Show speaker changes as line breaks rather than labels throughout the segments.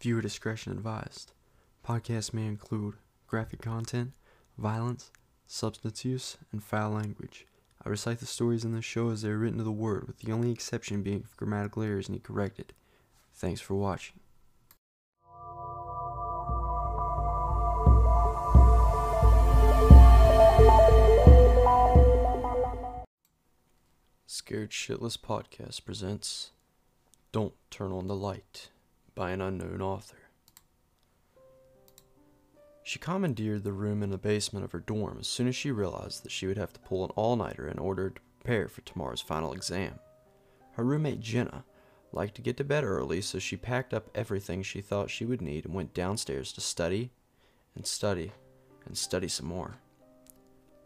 Viewer discretion advised. Podcasts may include graphic content, violence, substance use, and foul language. I recite the stories in this show as they are written to the word, with the only exception being if grammatical errors need corrected. Thanks for watching. Scared Shitless Podcast presents Don't Turn on the Light by an unknown author. She commandeered the room in the basement of her dorm as soon as she realized that she would have to pull an all nighter in order to prepare for tomorrow's final exam. Her roommate Jenna liked to get to bed early, so she packed up everything she thought she would need and went downstairs to study and study and study some more.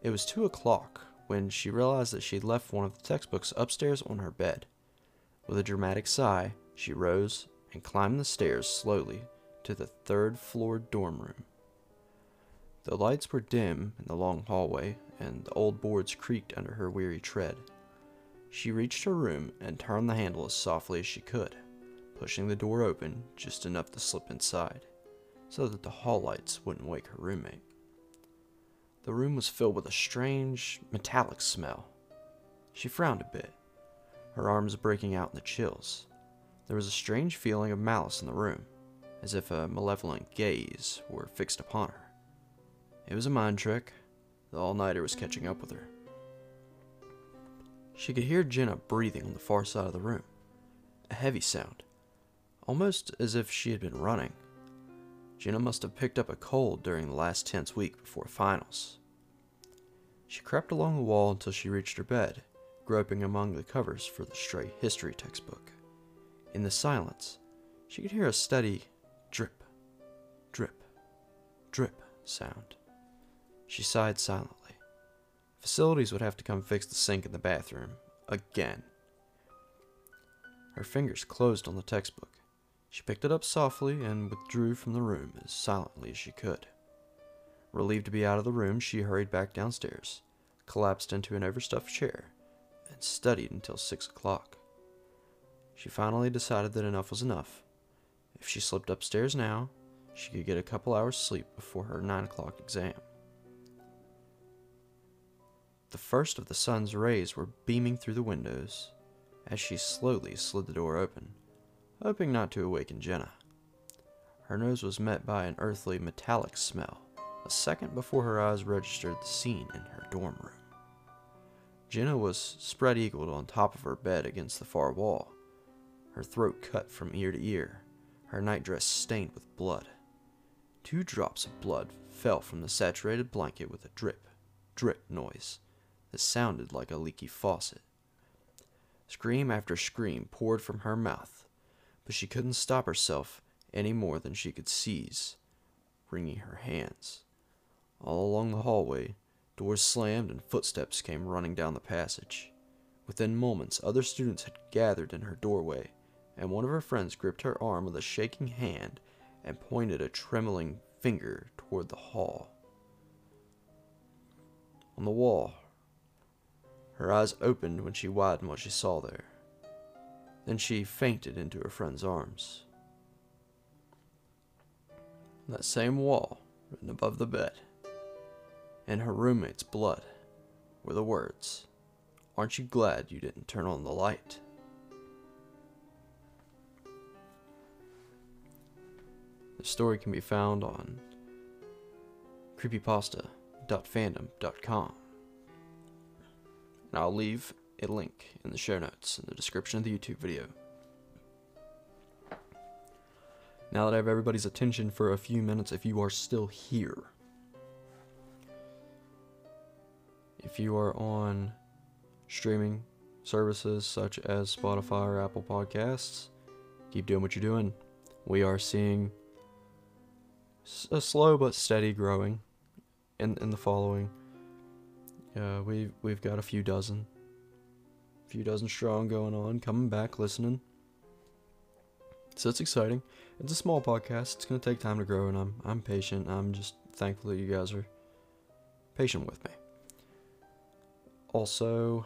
It was two o'clock when she realized that she had left one of the textbooks upstairs on her bed. With a dramatic sigh, she rose and climbed the stairs slowly to the third floor dorm room. The lights were dim in the long hallway, and the old boards creaked under her weary tread. She reached her room and turned the handle as softly as she could, pushing the door open just enough to slip inside, so that the hall lights wouldn't wake her roommate. The room was filled with a strange, metallic smell. She frowned a bit, her arms breaking out in the chills. There was a strange feeling of malice in the room, as if a malevolent gaze were fixed upon her. It was a mind trick. The all nighter was catching up with her. She could hear Jenna breathing on the far side of the room, a heavy sound, almost as if she had been running. Jenna must have picked up a cold during the last tense week before finals. She crept along the wall until she reached her bed, groping among the covers for the stray history textbook. In the silence, she could hear a steady drip, drip, drip sound. She sighed silently. Facilities would have to come fix the sink in the bathroom. Again. Her fingers closed on the textbook. She picked it up softly and withdrew from the room as silently as she could. Relieved to be out of the room, she hurried back downstairs, collapsed into an overstuffed chair, and studied until six o'clock. She finally decided that enough was enough. If she slipped upstairs now, she could get a couple hours' sleep before her nine o'clock exam. The first of the sun's rays were beaming through the windows as she slowly slid the door open, hoping not to awaken Jenna. Her nose was met by an earthly metallic smell a second before her eyes registered the scene in her dorm room. Jenna was spread eagled on top of her bed against the far wall, her throat cut from ear to ear, her nightdress stained with blood. Two drops of blood fell from the saturated blanket with a drip, drip noise that sounded like a leaky faucet. Scream after scream poured from her mouth, but she couldn't stop herself any more than she could seize, wringing her hands. All along the hallway, doors slammed and footsteps came running down the passage. Within moments, other students had gathered in her doorway, and one of her friends gripped her arm with a shaking hand and pointed a trembling finger toward the hall. On the wall, her eyes opened when she widened what she saw there. Then she fainted into her friend's arms. On that same wall, written above the bed, in her roommate's blood, were the words, Aren't you glad you didn't turn on the light? The story can be found on creepypasta.fandom.com and I'll leave a link in the show notes in the description of the YouTube video. Now that I have everybody's attention for a few minutes, if you are still here, if you are on streaming services such as Spotify or Apple Podcasts, keep doing what you're doing. We are seeing a slow but steady growing in, in the following. Uh, we've we've got a few dozen, a few dozen strong going on, coming back, listening. So it's exciting. It's a small podcast. It's gonna take time to grow, and I'm I'm patient. I'm just thankful that you guys are patient with me. Also,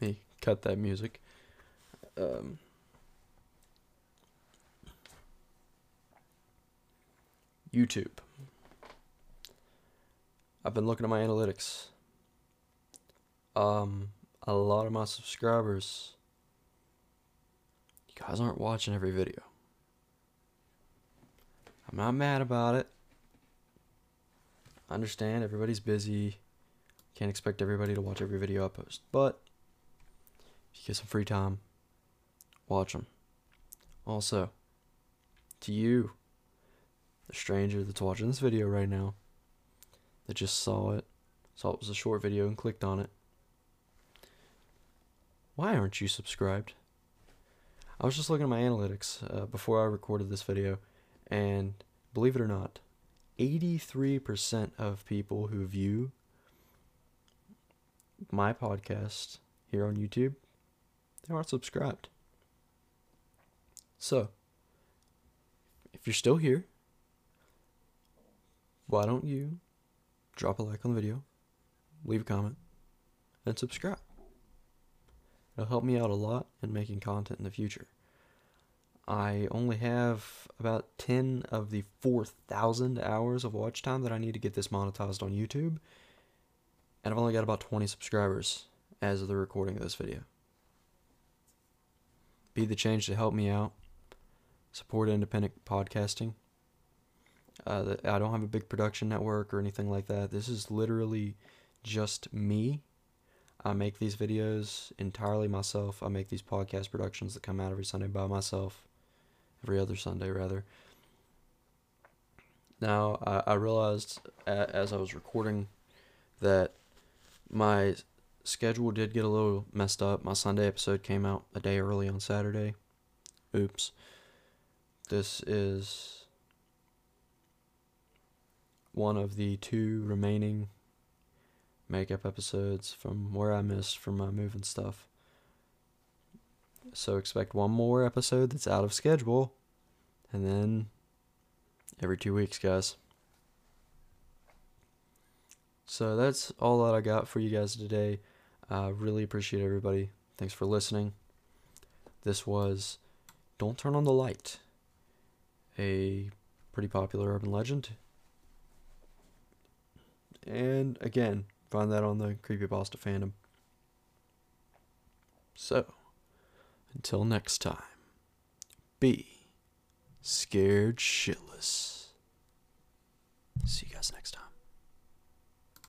me cut that music. Um, YouTube. I've been looking at my analytics. Um, a lot of my subscribers, you guys aren't watching every video. I'm not mad about it. I understand everybody's busy. Can't expect everybody to watch every video I post. But if you get some free time, watch them. Also, to you, the stranger that's watching this video right now, that just saw it, saw it was a short video and clicked on it, why aren't you subscribed? I was just looking at my analytics uh, before I recorded this video, and believe it or not, 83% of people who view my podcast here on YouTube, they aren't subscribed. So, if you're still here, why don't you drop a like on the video, leave a comment, and subscribe? It'll help me out a lot in making content in the future. I only have about 10 of the 4,000 hours of watch time that I need to get this monetized on YouTube. And I've only got about 20 subscribers as of the recording of this video. Be the change to help me out. Support independent podcasting. Uh, I don't have a big production network or anything like that. This is literally just me. I make these videos entirely myself. I make these podcast productions that come out every Sunday by myself every other Sunday rather. Now I, I realized as I was recording that my schedule did get a little messed up. My Sunday episode came out a day early on Saturday. Oops. This is one of the two remaining makeup episodes from where I missed from my moving stuff. So expect one more episode that's out of schedule. And then every two weeks, guys. So that's all that I got for you guys today. I uh, really appreciate everybody. Thanks for listening. This was Don't Turn on the Light, a pretty popular urban legend. And again, find that on the Creepypasta fandom. So, until next time, be scared shitless. See you guys next time.